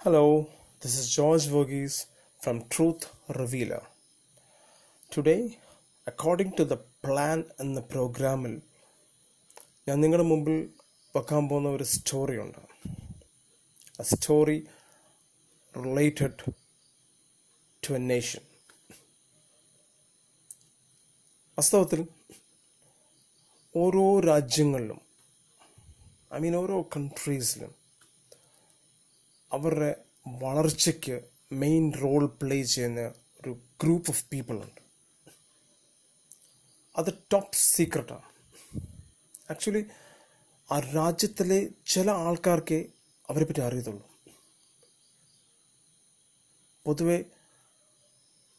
Hello, this is George Voges from Truth Revealer. Today, according to the plan എന്ന പ്രോഗ്രാമിൽ ഞാൻ നിങ്ങളുടെ മുമ്പിൽ വെക്കാൻ പോകുന്ന ഒരു സ്റ്റോറി ഉണ്ട് a story related to a nation വാസ്തവത്തിൽ ഓരോ രാജ്യങ്ങളിലും ഐ മീൻ ഓരോ കൺട്രീസിലും അവരുടെ വളർച്ചയ്ക്ക് മെയിൻ റോൾ പ്ലേ ചെയ്യുന്ന ഒരു ഗ്രൂപ്പ് ഓഫ് പീപ്പിൾ ഉണ്ട്. അത് ടോപ്പ് സീക്രട്ടാണ് ആക്ച്വലി ആ രാജ്യത്തിലെ ചില ആൾക്കാർക്കേ അവരെ പറ്റി അറിയത്തുള്ളൂ. പൊതുവെ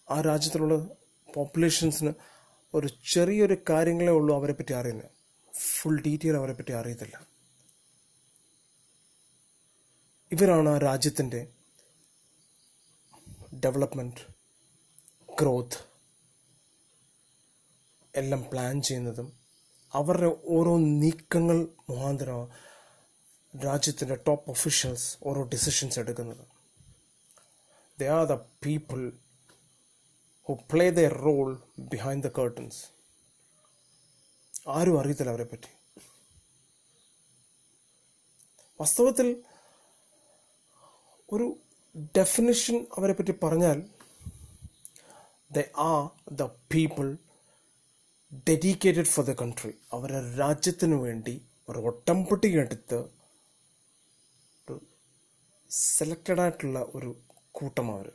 ആ രാജ്യത്തിലുള്ള പോപ്പുലേഷൻസിന് ഒരു ചെറിയൊരു കാര്യങ്ങളേ ഉള്ളൂ അവരെ പറ്റി അറിയുന്നത്. ഫുൾ ഡീറ്റെയിൽ അവരെ പറ്റി അറിയത്തില്ല. ഇവരാണ് ആ രാജ്യത്തിന്റെ ഡെവലപ്മെന്റ് ഗ്രോത്ത് എല്ലാം പ്ലാൻ ചെയ്യുന്നതും അവരുടെ ഓരോ നീക്കങ്ങൾ മുഖാന്തരം രാജ്യത്തിന്റെ ടോപ്പ് ഒഫീഷ്യൽസ് ഓരോ ഡിസിഷൻസ് എടുക്കുന്നത്. They are the people who play the role behind the curtains ആരും അറിയത്തില്ല അവരെ പറ്റി വാസ്തവത്തിൽ ഒരു ഡെഫിനിഷൻ അവരെ പറ്റി പറഞ്ഞാൽ they are the people dedicated for the country അവരെ രാജ്യത്തിന് വേണ്ടി ഒരു ഒട്ടംപൊട്ടി എടുത്ത് ഒരു സെലക്റ്റഡ് ആയിട്ടുള്ള ഒരു കൂട്ടം അവർ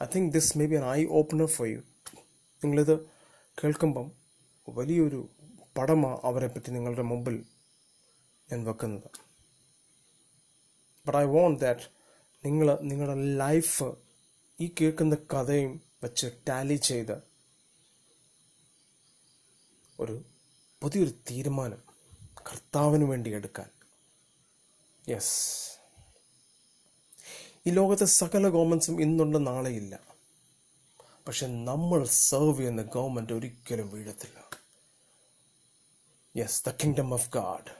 I think this may be an eye opener for you നിങ്ങളിത് കേൾക്കുമ്പം വലിയൊരു പടമാണ് അവരെ പറ്റി നിങ്ങളുടെ മുമ്പിൽ ഞാൻ വെക്കുന്നത്. ബട്ട് ഐ വോണ്ട് ദാറ്റ് നിങ്ങൾ നിങ്ങളുടെ ലൈഫ് ഈ കേൾക്കുന്ന കഥയും വെച്ച് ടാലി ചെയ്ത് ഒരു പുതിയൊരു തീരുമാനം കർത്താവിന് വേണ്ടി എടുക്കാൻ. യെസ് ഈ ലോകത്തെ സകല ഗവൺമെന്റ്സും ഇന്നുണ്ട് നാളെയില്ല. പക്ഷെ നമ്മൾ സെർവ് ചെയ്യുന്ന ഗവൺമെന്റ് ഒരിക്കലും വീഴത്തില്ല. Yes the kingdom of God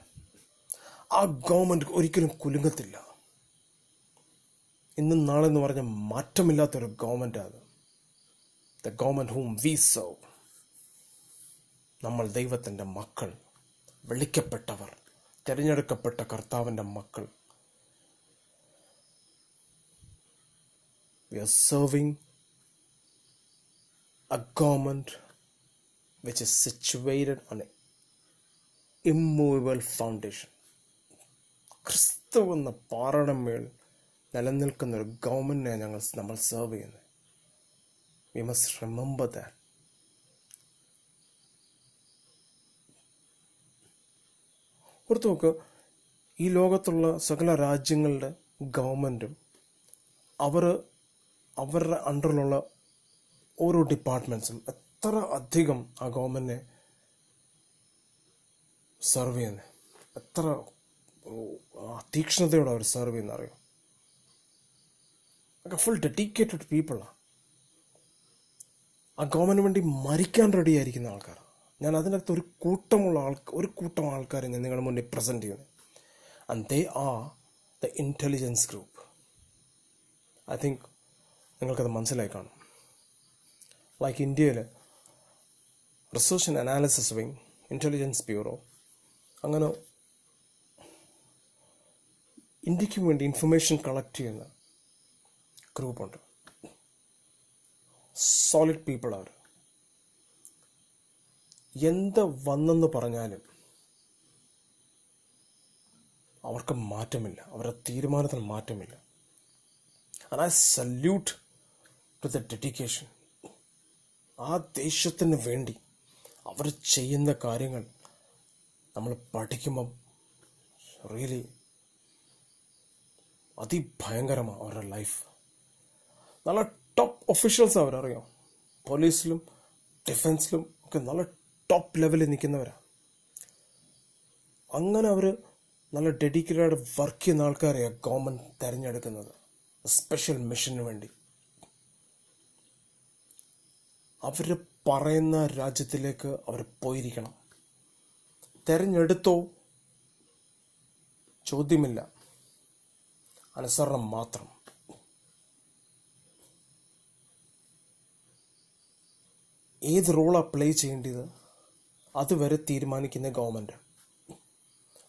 ആ ഗവൺമെന്റ് ഒരിക്കലും കുലുങ്ങത്തില്ല. ഇന്നും നാളെ എന്ന് പറഞ്ഞ മാറ്റമില്ലാത്തൊരു ഗവൺമെന്റാണ് the government whom we serve നമ്മൾ ദൈവത്തിന്റെ മക്കൾ വിളിക്കപ്പെട്ടവർ തിരഞ്ഞെടുക്കപ്പെട്ട കർത്താവിന്റെ മക്കൾ. We are serving a government which is situated on an immovable foundation. ക്രിസ്തു എന്ന പാറയുടെ മേൽ നിലനിൽക്കുന്ന ഒരു ഗവൺമെന്റിനെ ഞങ്ങൾ നമ്മൾ സെർവ് ചെയ്യുന്നത് വി മസ്റ്റ് റിമെമ്പർ ദാറ്റ് ഓർത്ത് നോക്ക് ഈ ലോകത്തുള്ള സകല രാജ്യങ്ങളുടെ ഗവൺമെന്റും അവർ അവരുടെ അണ്ടറിലുള്ള ഓരോ ഡിപ്പാർട്ട്മെന്റ്സും എത്ര അധികം ആ ഗവൺമെന്റിനെ സെർവ് ചെയ്യുന്നത് എത്ര തീക്ഷ്ണതയോടെ അവർ സെർവ് ചെയ്യുന്ന അറിയാം? ഒക്കെ ഫുൾ ഡെഡിക്കേറ്റഡ് പീപ്പിളാണ് ആ. ഗവൺമെന്റ് വേണ്ടി മരിക്കാൻ റെഡി ആയിരിക്കുന്ന ആൾക്കാർ ഞാൻ അതിനകത്ത് ഒരു കൂട്ടമുള്ള ആൾ ഒരു കൂട്ടം ആൾക്കാരെ ഞാൻ നിങ്ങളുടെ മുന്നിൽ പ്രസന്റ് ചെയ്യുന്നു. And they are the intelligence group I think നിങ്ങൾക്കത് മനസ്സിലായി കാണും. ലൈക്ക് ഇന്ത്യയിൽ research and analysis wing intelligence bureau അങ്ങനെ ഇന്ത്യയ്ക്ക് വേണ്ടി ഇൻഫർമേഷൻ കളക്ട് ചെയ്യുന്ന ഗ്രൂപ്പുണ്ട്. സോളിഡ് പീപ്പിൾ അവർ എന്ത് വന്നെന്ന് പറഞ്ഞാലും അവർക്ക് മാറ്റമില്ല. അവരുടെ തീരുമാനത്തിന് മാറ്റമില്ല. And I salute to the dedication ആ ദേശത്തിന് വേണ്ടി അവർ ചെയ്യുന്ന കാര്യങ്ങൾ നമ്മൾ പഠിക്കുമ്പം റിയലി അതിഭയങ്കരമാണ് അവരുടെ ലൈഫ് നല്ല ടോപ്പ് ഒഫീഷ്യൽസ് അവരറിയോ പോലീസിലും ഡിഫൻസിലും ഒക്കെ നല്ല ടോപ്പ് ലെവലിൽ നിൽക്കുന്നവരാണ് അങ്ങനെ അവർ നല്ല ഡെഡിക്കേറ്റഡ് വർക്ക് ചെയ്യുന്ന ആൾക്കാരെയാണ് ഗവൺമെന്റ് തിരഞ്ഞെടുക്കുന്നത്. സ്പെഷ്യൽ മിഷന് വേണ്ടി. അവർ പറയുന്ന രാജ്യത്തിലേക്ക് അവർ പോയിരിക്കണം. തിരഞ്ഞെടുത്തോ? ചോദ്യമില്ല. അനുസരണം മാത്രം. ഏത് റോൾ അപ്ലൈ ചെയ്യേണ്ടത്? അതുവരെ തീരുമാനിക്കുന്ന ഗവൺമെന്റ്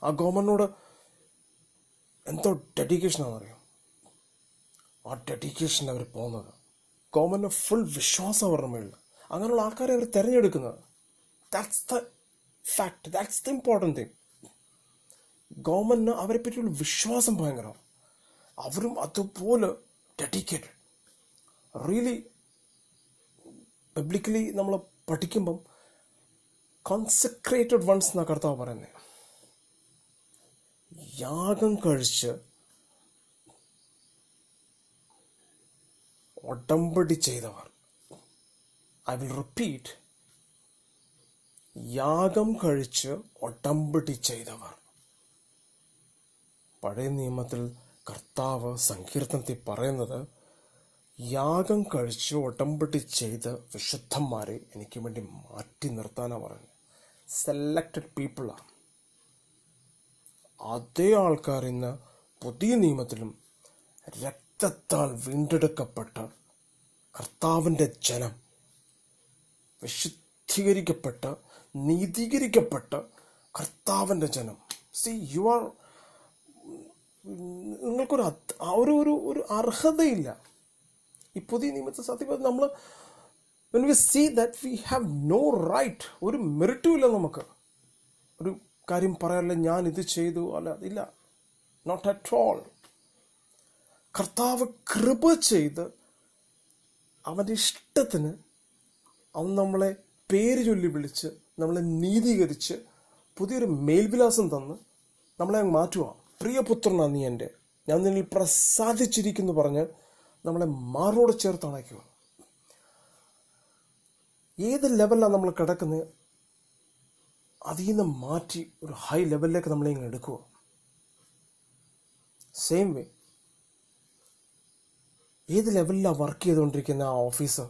ആ ഗവൺമെന്റിനോട് എന്തോ ഡെഡിക്കേഷനാണെന്നറിയാം ആ ഡെഡിക്കേഷൻ അവർ പോകുന്നത്. ഗവൺമെന്റ് ഫുൾ വിശ്വാസം അവരുടെ മേളിൽ. അങ്ങനെയുള്ള ആൾക്കാരെ അവർ തിരഞ്ഞെടുക്കുന്നത്. That's the fact that's the important thing ഗവൺമെന്റിന് അവരെ പറ്റിയുള്ള വിശ്വാസം ഭയങ്കരമാണ്. അവരും അതുപോലെ ഡെഡിക്കേറ്റഡ് റിയലി പബ്ലിക്കലി നമ്മൾ പഠിക്കുമ്പം കോൺസെക്രേറ്റഡ് വൺസ് എന്നാണ് കർത്താവ് പറയുന്നത് യാഗം കഴിച്ച് ഉടമ്പടി ചെയ്തവർ. ഐ വിൽ റിപ്പീറ്റ് യാഗം കഴിച്ച് ഉടമ്പടി ചെയ്തവർ. പഴയ നിയമത്തിൽ കർത്താവ് സങ്കീർത്തനത്തിൽ പറയുന്നത് യാഗം കഴിച്ച് ഉടമ്പടി ചെയ്ത വിശുദ്ധന്മാരെ എനിക്ക് വേണ്ടി മാറ്റി നിർത്താനാണ് പറയുന്നത്. സെലക്റ്റഡ് പീപ്പിളാണ് അതേ ആൾക്കാർ ഇന്ന് പുതിയ നിയമത്തിലും രക്തത്താൽ വീണ്ടെടുക്കപ്പെട്ട കർത്താവിന്റെ ജനം വിശുദ്ധീകരിക്കപ്പെട്ട നീതീകരിക്കപ്പെട്ട കർത്താവിന്റെ ജനം. സി യു ആർ നിങ്ങൾക്കൊരു ഒരു ഒരു അർഹതയില്ല. ഈ പുതിയ നിയമത്തെ സത്യം നമ്മൾ when we see that we have no right ഒരു മെറിറ്റും ഇല്ല നമുക്ക്. ഒരു കാര്യം പറയാനല്ല ഞാൻ ഇത് ചെയ്തു അല്ല ഇല്ല. നോട്ട് അറ്റ് ഓൾ കർത്താവ് കൃപ ചെയ്ത് അവന്റെ ഇഷ്ടത്തിന് അവൻ നമ്മളെ പേര് ചൊല്ലി വിളിച്ച് നമ്മളെ നീതീകരിച്ച് പുതിയൊരു മേൽവിലാസം തന്ന് നമ്മളെ അങ്ങ് മാറ്റുക പ്രിയപുത്രനാണ് നീ എന്റെ. ഞാൻ നിന്നിൽ പ്രസാദിച്ചിരിക്കുന്നു പറഞ്ഞ് നമ്മളെ മാറോട് ചേർത്ത് ഏത് ലെവലിലാണ് നമ്മൾ കിടക്കുന്നത് അതിൽ നിന്ന് മാറ്റി ഒരു ഹൈ ലെവലിലേക്ക് നമ്മളെ ഇങ്ങനെ എടുക്കുക. സെയിം വേ ഏത് ലെവലിലാണ് വർക്ക് ചെയ്തുകൊണ്ടിരിക്കുന്ന ആ ഓഫീസർ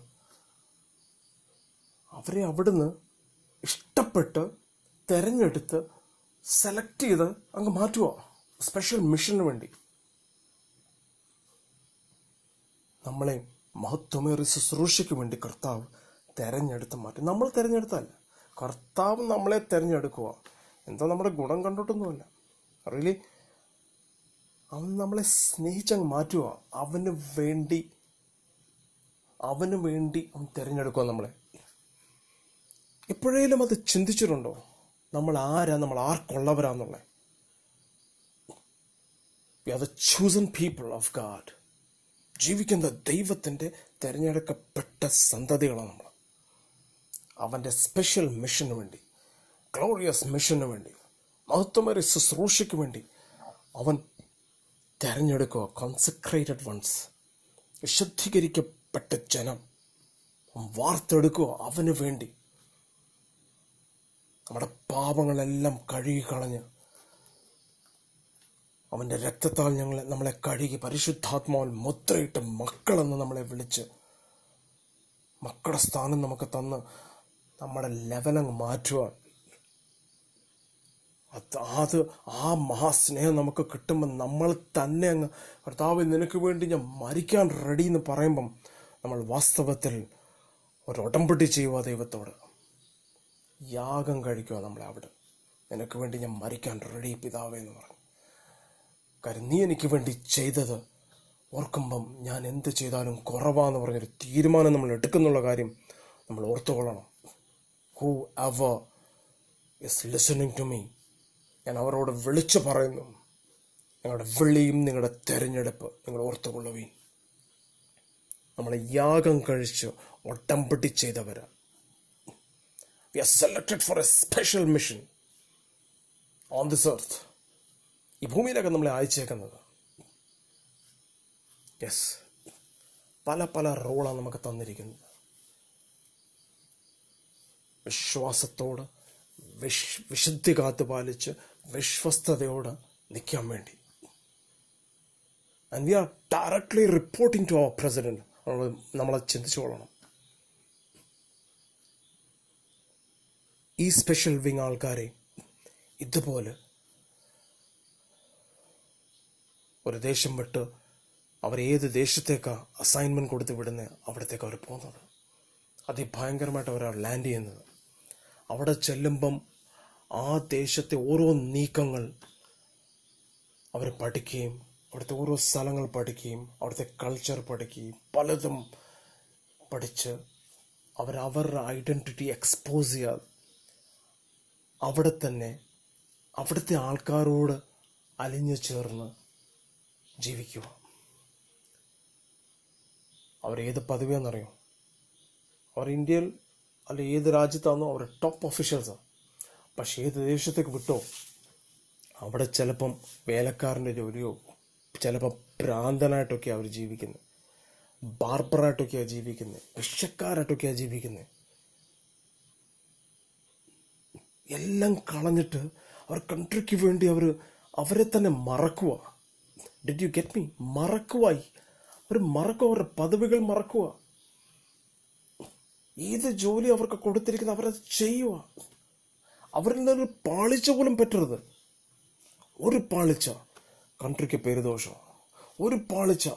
അവരെ അവിടുന്ന് ഇഷ്ടപ്പെട്ട് തിരഞ്ഞെടുത്ത് സെലക്ട് ചെയ്ത് അങ്ങ് മാറ്റുക. സ്പെഷ്യൽ മിഷന് വേണ്ടി. നമ്മളെ മഹത്വമേറിയ ശുശ്രൂഷയ്ക്ക് വേണ്ടി കർത്താവ് തെരഞ്ഞെടുത്ത് മാറ്റും. നമ്മൾ തിരഞ്ഞെടുത്തല്ല കർത്താവ് നമ്മളെ തിരഞ്ഞെടുക്കുക എന്താ നമ്മുടെ ഗുണം കണ്ടിട്ടൊന്നുമല്ല. റിയലി അവൻ നമ്മളെ സ്നേഹിച്ചങ്ങ് മാറ്റുക അവന് വേണ്ടി അവന് വേണ്ടി അവൻ തിരഞ്ഞെടുക്കുക നമ്മളെ. എപ്പോഴേലും അത് ചിന്തിച്ചിട്ടുണ്ടോ? നമ്മൾ ആരാ? നമ്മൾ ആർക്കുള്ളവരാന്നുള്ളത് we are the chosen people of God ജീവിക്കുന്ന ദൈവത്തിന്റെ തിരഞ്ഞെടുക്കപ്പെട്ട സന്തതികളാണ് നമ്മൾ. അവന്റെ സ്പെഷ്യൽ മിഷന് വേണ്ടി ഗ്ലോറിയസ് മിഷന് വേണ്ടി മഹത്വമേറിയ ശുശ്രൂഷയ്ക്ക് വേണ്ടി അവൻ തിരഞ്ഞെടുക്കുക. കോൺസെൻട്രേറ്റഡ് വൺസ് വിശുദ്ധീകരിക്കപ്പെട്ട ജനം. വാർത്തെടുക്കുക അവന് വേണ്ടി. നമ്മുടെ പാപങ്ങളെല്ലാം കഴുകി കളഞ്ഞ് അവന്റെ രക്തത്താൽ ഞങ്ങളെ നമ്മളെ കഴുകി പരിശുദ്ധാത്മാവിൽ മുദ്രയിട്ട് മക്കളെന്ന് നമ്മളെ വിളിച്ച് മക്കളുടെ സ്ഥാനം നമുക്ക് തന്ന് നമ്മുടെ ലെവലങ്ങ് മാറ്റുവാൻ. അത് അത് ആ മഹാസ്നേഹം നമുക്ക് കിട്ടുമ്പോൾ നമ്മൾ തന്നെ അങ്ങ് കർത്താവ് നിനക്ക് വേണ്ടി ഞാൻ മരിക്കാൻ റെഡി എന്ന് പറയുമ്പം നമ്മൾ വാസ്തവത്തിൽ ഒരു ഉടമ്പടി ചെയ്യുക ദൈവത്തോട്. യാഗം കഴിക്കുക നമ്മളെ അവിടെ. നിനക്ക് വേണ്ടി ഞാൻ മരിക്കാൻ റെഡി പിതാവേ എന്ന് പറഞ്ഞു. കാര്യം നീ എനിക്ക് വേണ്ടി ചെയ്തത്. ഓർക്കുമ്പം ഞാൻ എന്ത് ചെയ്താലും കുറവാന്ന് പറഞ്ഞൊരു തീരുമാനം നമ്മൾ എടുക്കുന്നുള്ള കാര്യം നമ്മൾ ഓർത്തുകൊള്ളണം. Who ever is listening to me ഞാൻ അവരോട് വിളിച്ചു പറയുന്നു. നിങ്ങളുടെ വിളിയും നിങ്ങളുടെ തെരഞ്ഞെടുപ്പ് നിങ്ങൾ ഓർത്തുകൊള്ളുവീൻ. നമ്മളെ യാഗം കഴിച്ച് ഒട്ടംപെട്ടി ചെയ്തവരാ. We are selected for a special mission on this earth ഈ ഭൂമിയിലൊക്കെ നമ്മളെ അയച്ചേക്കുന്നത്. യെസ് പല പല റോളാണ് നമുക്ക് തന്നിരിക്കുന്നത്. വിശ്വാസത്തോട് വിശ് വിശുദ്ധി കാത്തു പാലിച്ച് വിശ്വസ്തയോട് നിൽക്കാൻ വേണ്ടി. And we are directly reporting to our president നമ്മളെ ചിന്തിച്ചു കൊള്ളണം. ഈ സ്പെഷ്യൽ വിങ് ആൾക്കാരെ ഇതുപോലെ ഒരു ദേശം വിട്ട് അവർ ഏത് ദേശത്തേക്ക് അസൈൻമെന്റ് കൊടുത്ത് വിടുന്നത് അവിടത്തേക്ക് അവർ പോകുന്നത്. അതിഭയങ്കരമായിട്ട് അവർ ലാൻഡ് ചെയ്യുന്നത്. അവിടെ ചെല്ലുമ്പം ആ ദേശത്തെ ഓരോ നീക്കങ്ങൾ അവർ പഠിക്കുകയും അവിടുത്തെ ഓരോ സ്ഥലങ്ങൾ പഠിക്കുകയും അവിടുത്തെ കൾച്ചർ പഠിക്കുകയും പലതും പഠിച്ച് അവർ അവരുടെ ഐഡന്റിറ്റി എക്സ്പോസ് ചെയ്യാതെ അവിടെ തന്നെ അവിടുത്തെ ആൾക്കാരോട് അലിഞ്ഞു ചേർന്ന് ജീവിക്കുക അവർ ഏത് പദവിയാണെന്നറിയോ? അവർ ഇന്ത്യയിൽ അല്ലെ ഏത് രാജ്യത്താണോ അവർ ടോപ്പ് ഒഫീഷ്യൽസാണ് പക്ഷേ ഏത് ദേശത്തേക്ക് വിട്ടോ അവിടെ ചിലപ്പം വേലക്കാരന്റെ ജോലിയോ ചിലപ്പോൾ ഭ്രാന്തനായിട്ടൊക്കെ അവർ ജീവിക്കുന്നത് ബാർബറായിട്ടൊക്കെയാണ് ജീവിക്കുന്നത് വിഷക്കാരായിട്ടൊക്കെയാണ് ജീവിക്കുന്നത് എല്ലാം കളഞ്ഞിട്ട് അവർ കൺട്രിക്ക് വേണ്ടി അവർ അവരെ തന്നെ മറക്കുക ഡിഡ് യു ഗെറ്റ് മീ മറക്കുവായി അവർ മറക്കുക അവരുടെ പദവികൾ മറക്കുക ഏത് ജോലി അവർക്ക് കൊടുത്തിരിക്കുന്ന അവരത് ചെയ്യുക അവരിൽ നിന്നൊരു പാളിച്ച പോലും പറ്റരുത്. ഒരു പാളിച്ച. കൺട്രിക്ക് പേര് ദോഷം. ഒരു പാളിച്ച.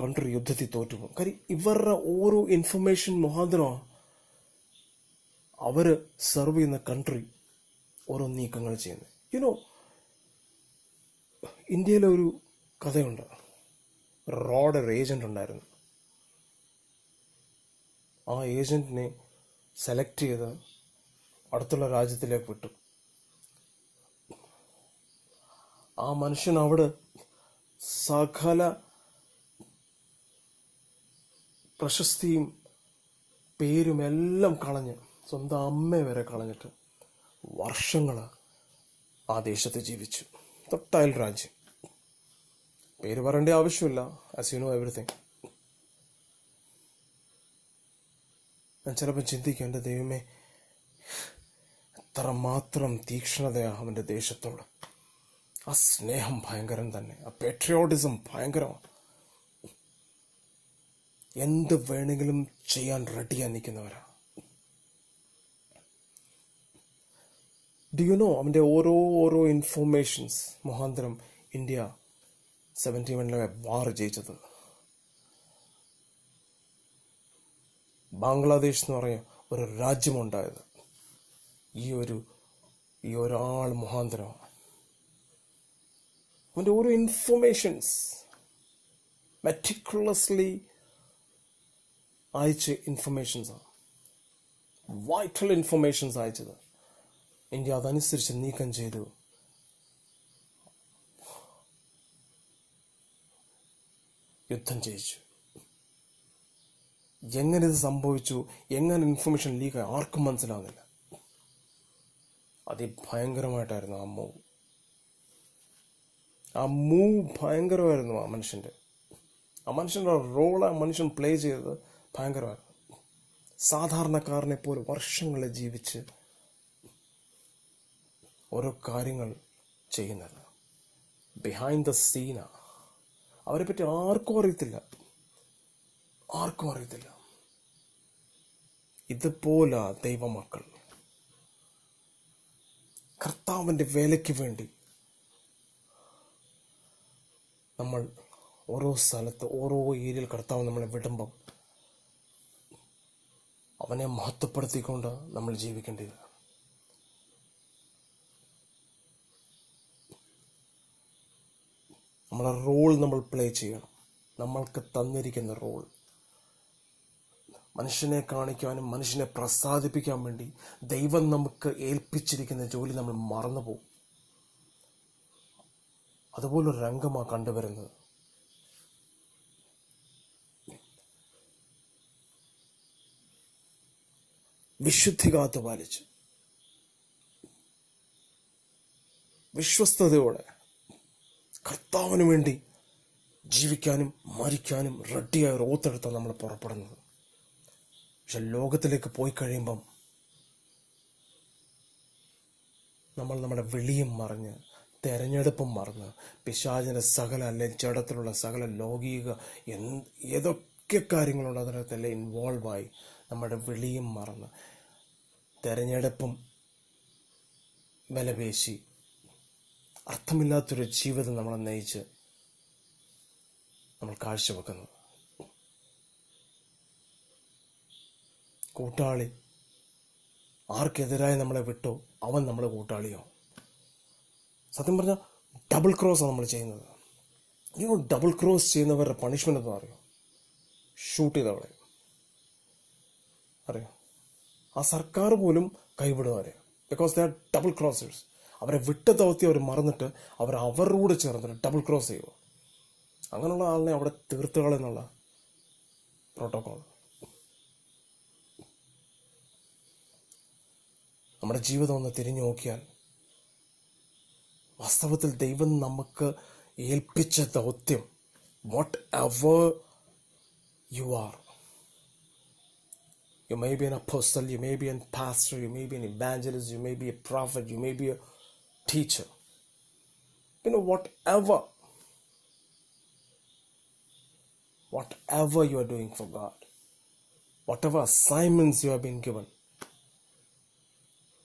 കൺട്രി യുദ്ധത്തിൽ തോറ്റുപോകും. കാര്യം ഇവരുടെ ഓരോ ഇൻഫർമേഷൻ മുഖാന്തരമാണ് അവർ സെർവ് ചെയ്യുന്ന കൺട്രി ഓരോ നീക്കങ്ങൾ ചെയ്യുന്നത്. യുനോ ഇന്ത്യയിലെ ഒരു കഥയുണ്ട് റോഡ് ഒരു ഏജന്റ് ഉണ്ടായിരുന്നു. ആ ഏജന്റിനെ സെലക്ട് ചെയ്ത് അടുത്തുള്ള രാജ്യത്തിലേക്ക് വിട്ടു. ആ മനുഷ്യൻ അവിടെ സകല പ്രശസ്തിയും പേരും എല്ലാം കളഞ്ഞ് സ്വന്തം അമ്മ വരെ കളഞ്ഞിട്ട് വർഷങ്ങൾ ആ ദേശത്ത് ജീവിച്ചു. തൊട്ടയൽ രാജ്യം. പേര് പറയേണ്ട ആവശ്യമില്ല. ആസ് യു നോ എവറിഥിങ് ഞാൻ ചിലപ്പോൾ ചിന്തിക്കും എന്റെ ദൈവമേ എത്ര മാത്രം തീക്ഷ്ണതയാ അവന്റെ ദേശത്തോട്. ആ സ്നേഹം ഭയങ്കരം തന്നെ. ആ പേട്രിയോട്ടിസം ഭയങ്കരമാണ് എന്ത് വേണമെങ്കിലും ചെയ്യാൻ റെഡിയാ നിൽക്കുന്നവരാ. ഡു യു നോ അവന്റെ ഓരോ ഓരോ ഇൻഫോർമേഷൻസ് മുഖാന്തരം ഇന്ത്യ സെവന്റി വണ്ണിലെ വാർ ജയിച്ചത്. ബംഗ്ലാദേശ് എന്ന് പറയുന്ന ഒരു രാജ്യമുണ്ടായത്. ഈ ഒരു ഈ ഒരാൾ മുഖാന്തരമാണ് അവന്റെ ഓരോ ഇൻഫർമേഷൻസ് മെറ്റിക്കുലസ്ലി അയച്ച ഇൻഫർമേഷൻസാണ് വൈറ്റൽ ഇൻഫർമേഷൻസ് അയച്ചത്. ഇന്ത്യ അതനുസരിച്ച് നീക്കം ചെയ്തു. യുദ്ധം ജയിച്ചു. എങ്ങനെ ഇത് സംഭവിച്ചു? എങ്ങനെ ഇൻഫർമേഷൻ ലീക്ക് ആർക്കും മനസ്സിലാവുന്നില്ല. അതിഭയങ്കരമായിട്ടായിരുന്നു ആ മൂവ് ആ മൂവ് ഭയങ്കരമായിരുന്നു ആ മനുഷ്യന്റെ. ആ മനുഷ്യന്റെ റോൾ ആ മനുഷ്യൻ പ്ലേ ചെയ്തത് ഭയങ്കരമായിരുന്നു. സാധാരണക്കാരനെ പോലെ വർഷങ്ങളെ ജീവിച്ച് ഓരോ കാര്യങ്ങൾ ചെയ്യുന്നത്. ബിഹൈൻഡ് ദ സീന അവരെ പറ്റി ആർക്കും അറിയത്തില്ല. ആർക്കും അറിയത്തില്ല. ഇതുപോലെ ദൈവമക്കൾ. കർത്താവിന്റെ വേലയ്ക്ക് വേണ്ടി നമ്മൾ ഓരോ സ്ഥലത്ത് ഓരോ ഏരിയയിൽ കർത്താവ് നമ്മളെ വിടുമ്പം അവനെ മഹത്വപ്പെടുത്തിക്കൊണ്ട് നമ്മൾ ജീവിക്കേണ്ടത് നമ്മളെ റോൾ നമ്മൾ പ്ലേ ചെയ്യണം. നമ്മൾക്ക് തന്നിരിക്കുന്ന റോൾ മനുഷ്യനെ കാണിക്കാനും മനുഷ്യനെ പ്രസാദിപ്പിക്കാൻ വേണ്ടി ദൈവം നമുക്ക് ഏൽപ്പിച്ചിരിക്കുന്ന ജോലി നമ്മൾ മറന്നുപോകും അതുപോലൊരു രംഗമാണ് കണ്ടുവരുന്നത്. വിശുദ്ധി കാത്തു പാലിച്ച്. വിശ്വസ്തയോടെ കർത്താവിന് വേണ്ടി ജീവിക്കാനും മരിക്കാനും റെഡിയായ ഒരു ഓത്തെടുത്താണ് നമ്മൾ പുറപ്പെടുന്നത്. പക്ഷെ ലോകത്തിലേക്ക് പോയി കഴിയുമ്പം നമ്മൾ നമ്മുടെ വിളിയും മറിഞ്ഞ് തെരഞ്ഞെടുപ്പും മറന്ന് പിശാചിന്റെ സകല അല്ലെങ്കിൽ ചടത്തിലുള്ള സകല ലൗകിക എന്ത് ഏതൊക്കെ കാര്യങ്ങളുണ്ട് അതിനകത്തെല്ലാം ഇൻവോൾവായി നമ്മുടെ വിളിയും മറന്ന് തെരഞ്ഞെടുപ്പും വിലപേശി അർത്ഥമില്ലാത്തൊരു ജീവിതം നമ്മളെ നയിച്ച് നമ്മൾ കാഴ്ചവെക്കുന്നത് കൂട്ടാളി ആർക്കെതിരായി നമ്മളെ വിട്ടോ അവൻ നമ്മളെ കൂട്ടാളിയോ? സത്യം പറഞ്ഞാൽ ഡബിൾ ക്രോസ് ആണ് നമ്മൾ ചെയ്യുന്നത്. ഈ ഡബിൾ ക്രോസ് ചെയ്യുന്നവരുടെ പണിഷ്മെന്റ് എന്താ അറിയോ? ഷൂട്ട് ചെയ്തവളെ അറിയോ? ആ സർക്കാർ പോലും കൈവിടും അവരെ. Because they are double crossers അവരെ വിട്ട ദൗത്യം അവർ മറന്നിട്ട് അവർ അവരോട് ചേർന്നിട്ട് ഡബിൾ ക്രോസ് ചെയ്യുക അങ്ങനെയുള്ള ആളിനെ അവിടെ തീർത്തുകളെന്നുള്ള പ്രോട്ടോകോൾ നമ്മുടെ ജീവിതം ഒന്ന് തിരിഞ്ഞു നോക്കിയാൽ വാസ്തവത്തിൽ ദൈവം നമുക്ക് ഏൽപ്പിച്ച ദൗത്യം what ever you are You may be an apostle, you may be an pastor, you may be an evangelist, you may be a prophet, teacher. You know, whatever, whatever you are doing for God, whatever assignments you have been given,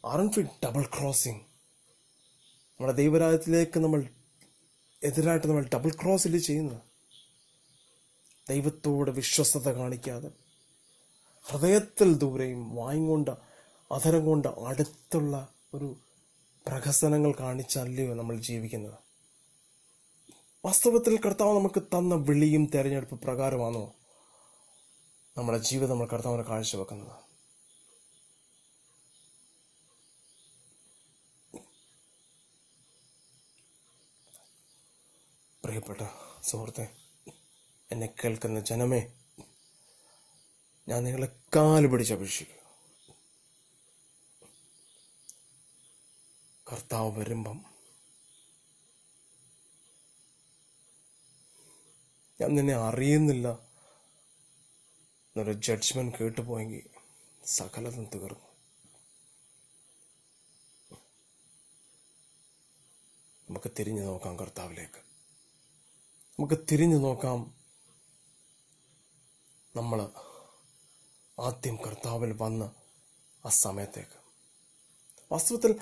aren't we double crossing? നമ്മുടെ ദൈവരാജ്യത്തിലേക്ക് നമ്മൾ എതിരായിട്ട് നമ്മൾ double cross ഇല്ല ചെയ്യുന്നത് ദൈവത്തോട് വിശ്വസ്തത കാണിക്കാതെ ഹൃദയത്തിൽ ദൂരെയും വായും കൊണ്ട് അധരം കൊണ്ട് അടുത്തുള്ള ഒരു പ്രഹസനങ്ങൾ കാണിച്ചല്ലയോ നമ്മൾ ജീവിക്കുന്നത്? വാസ്തവത്തിൽ കർത്താവ് നമുക്ക് തന്ന വിളിയും തെരഞ്ഞെടുപ്പ് പ്രകാരമാണോ നമ്മുടെ ജീവിതം നമ്മൾ കർത്താവിനെ കാഴ്ചവെക്കുന്നത്? പ്രിയപ്പെട്ട സുഹൃത്തെ എന്നെ കേൾക്കുന്ന ജനമേ ഞാൻ നിങ്ങളെ കാൽ പിടിച്ചപേക്ഷിക്കുക കർത്താവ് വരുമ്പം ഞാൻ നിന്നെ അറിയുന്നില്ല. എന്നൊരു ജഡ്ജ്മെന്റ് കേട്ടുപോയെങ്കിൽ സകലതും തീർന്നു. നമുക്ക് തിരിഞ്ഞു നോക്കാം കർത്താവിലേക്ക്. നമുക്ക് തിരിഞ്ഞു നോക്കാം നമ്മൾ ആദ്യം കർത്താവിൽ വന്ന് ആ സമയത്തേക്ക്. വാസ്തവത്തിൽ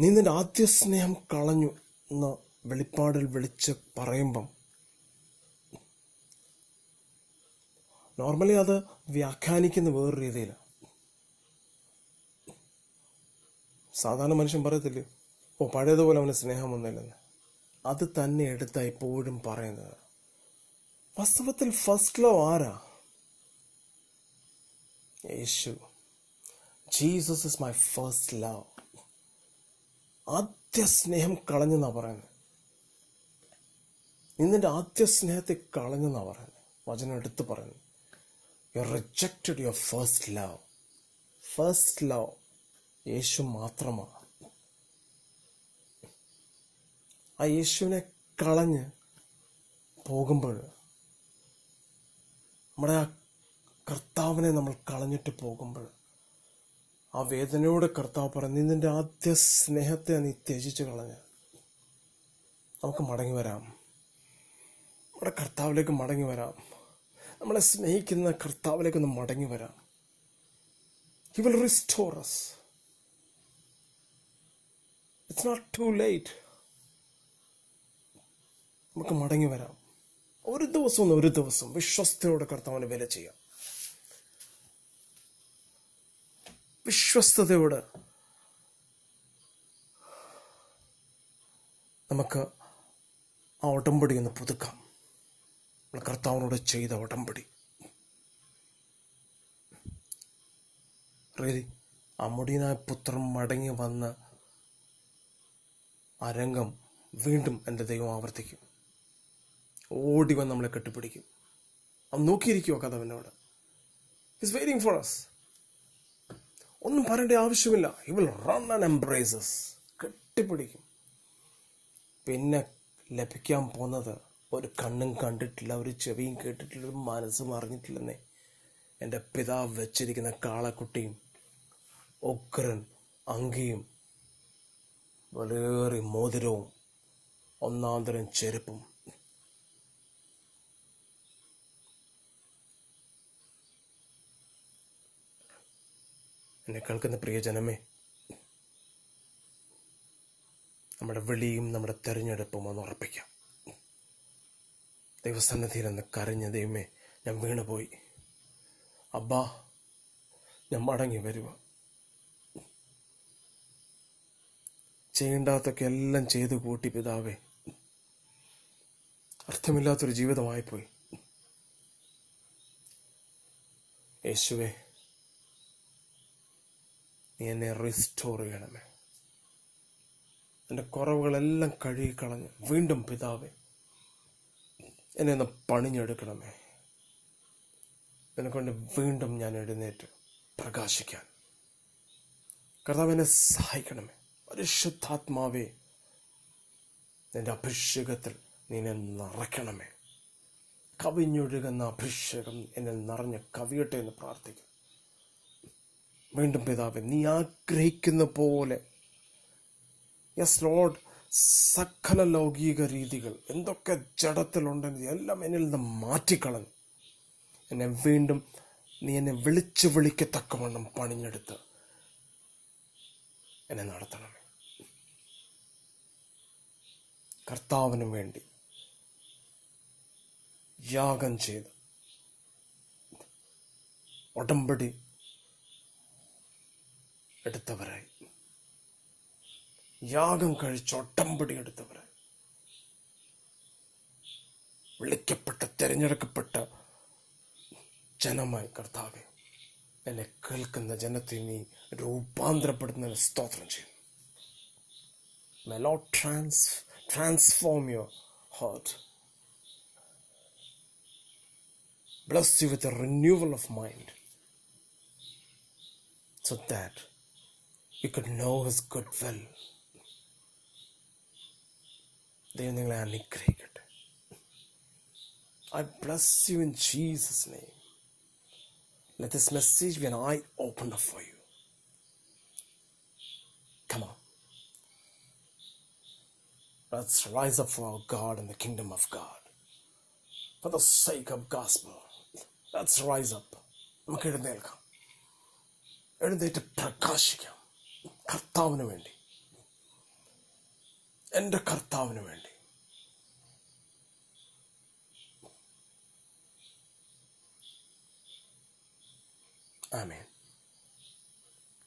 നീ നിന്റെ ആദ്യ സ്നേഹം കളഞ്ഞു എന്ന് വെളിപ്പാടിൽ വിളിച്ച് പറയുമ്പം നോർമലി അത് വ്യാഖ്യാനിക്കുന്ന വേറൊരു രീതിയിലാണ് സാധാരണ മനുഷ്യൻ പറയത്തില്ലേ ഓ പഴയതുപോലെ അവന് സ്നേഹമൊന്നുമില്ലെന്ന്. അത് തന്നെ എടുത്താ ഇപ്പോഴും പറയുന്നത്. വാസ്തവത്തിൽ ഫസ്റ്റ് ലോ ആരാ? യേശു. Jesus is my first love ആദ്യ സ്നേഹം കളഞ്ഞെന്നാ പറയുന്നത് നിന്നിന്റെ ആദ്യ സ്നേഹത്തെ കളഞ്ഞെന്നാ പറയുന്നത് വചനം എടുത്ത് പറയുന്നു. You rejected your first love first love യേശു മാത്രമാണ് ആ യേശുവിനെ കളഞ്ഞ് പോകുമ്പോൾ നമ്മുടെ ആ കർത്താവിനെ നമ്മൾ കളഞ്ഞിട്ട് പോകുമ്പോൾ ആ വേദനയോടെ കർത്താവ് പറഞ്ഞു നിന്റെ ആദ്യ സ്നേഹത്തെ നീ ത്യജിച്ചു കളഞ്ഞ്. നമുക്ക് മടങ്ങി വരാം. നമ്മുടെ കർത്താവിലേക്ക് മടങ്ങി വരാം. നമ്മളെ സ്നേഹിക്കുന്ന കർത്താവിലേക്ക് ഒന്ന് മടങ്ങി വരാം. He will restore us it's not too late നമുക്ക് മടങ്ങി വരാം. ഒരു ദിവസം ഒരു ദിവസം വിശ്വസ്തയോടെ കർത്താവിന് വില ചെയ്യാം. വിശ്വസ്തയോടെ നമുക്ക് ആ ഉടമ്പടി ഒന്ന് പുതുക്കാം. നമ്മൾ കർത്താവിനോട് ചെയ്ത ഉടമ്പടി. റിയലി ആ പുത്രൻ മടങ്ങി വന്ന ആ രംഗം വീണ്ടും എന്റെ ദൈവം ആവർത്തിക്കും. ഓടി വന്ന് നമ്മളെ കെട്ടിപ്പിടിക്കും. അവൻ നോക്കിയിരിക്കുമോ കഥവനോട് ഇറ്റ്സ് വെയിറ്റിംഗ് ഫോർ അസ് ഒന്നും പറയേണ്ട ആവശ്യമില്ല. He will run and embraces കെട്ടിപ്പിടിക്കും. പിന്നെ ലഭിക്കാൻ പോകുന്നത് ഒരു കണ്ണും കണ്ടിട്ടില്ല ഒരു ചെവിയും കേട്ടിട്ടില്ല ഒരു മനസ്സും അറിഞ്ഞിട്ടില്ലെന്നേ. എന്റെ പിതാവ് വെച്ചിരിക്കുന്ന കാളക്കുട്ടിയും ഉഗ്രൻ അങ്കിയും വളരെ മോതിരവും ഒന്നാന്തരം ചെരുപ്പും എന്നെ കേൾക്കുന്ന പ്രിയജനമേ നമ്മുടെ വിളിയും നമ്മുടെ തെരഞ്ഞെടുപ്പും ഒന്ന് ഉറപ്പിക്കാം. ദൈവസന്നിധിയിൽ നിന്ന് കരഞ്ഞ ദൈവമേ ഞാൻ വീണുപോയി. അബ്ബാ ഞാൻ മടങ്ങി വരുക ചെയ്യേണ്ടാത്തൊക്കെ എല്ലാം ചെയ്തു കൂട്ടി പിതാവേ അർത്ഥമില്ലാത്തൊരു ജീവിതമായിപ്പോയി. യേശുവേ നീ എന്നെ റിസ്റ്റോർ ചെയ്യണമേ. എന്റെ കുറവുകളെല്ലാം കഴുകിക്കളഞ്ഞ് വീണ്ടും പിതാവേ എന്നെ ഒന്ന് പണിഞ്ഞെടുക്കണമേ. എന്നെക്കൊണ്ട് വീണ്ടും ഞാൻ എഴുന്നേറ്റ് പ്രകാശിക്കാൻ. കർത്താവ് എന്നെ സഹായിക്കണമേ. പരിശുദ്ധാത്മാവേ നിന്റെ അഭിഷേകത്തിൽ നീ എന്നെ നിറയ്ക്കണമേ. കവിഞ്ഞൊഴുകുന്ന അഭിഷേകം എന്നെ നിറഞ്ഞ് കവിയട്ടെ എന്ന് പ്രാർത്ഥിക്കും വീണ്ടും പിതാവെ നീ ആഗ്രഹിക്കുന്ന പോലെ. യെസ് ലോഡ് സകല ലൗകിക രീതികൾ എന്തൊക്കെ ജഡത്തിലുണ്ടെന്ന് എല്ലാം എന്നിൽ നിന്ന് മാറ്റിക്കളഞ്ഞു. എന്നെ വീണ്ടും നീ എന്നെ വിളിച്ചു വിളിക്കത്തക്കവണ്ണം പണിഞ്ഞെടുത്ത് എന്നെ നടത്തണമേ. കർത്താവിനു വേണ്ടി യാഗം ചെയ്ത് ഉടമ്പടി എടുത്തവരായി. യാഗം കഴിച്ച് ഒട്ടമ്പടി എടുത്തവരായി. വിളിക്കപ്പെട്ട തിരഞ്ഞെടുക്കപ്പെട്ട ജനമായി കർത്താവെ എന്നെ കേൾക്കുന്ന ജനത്തെ നീ രൂപാന്തരപ്പെടുന്നതിന് സ്തോത്രം ചെയ്യുന്നു. Mellow trans transform your heart bless you with renewal of mind so that you could know His good will. ദൈവം നിങ്ങളെ അനുഗ്രഹിക്കട്ടെ I bless you in Jesus name let this message be an eye opener for you. Come on. Let's rise up for our God and the kingdom of God. For the sake of gospel. Let's rise up. നമുക്ക് എഴുന്നേൽക്കാം എഴുന്നേറ്റ് പ്രകാശിക്കാം കർത്താവിന് വേണ്ടി. എന്റെ കർത്താവിന് വേണ്ടി. ആമേൻ.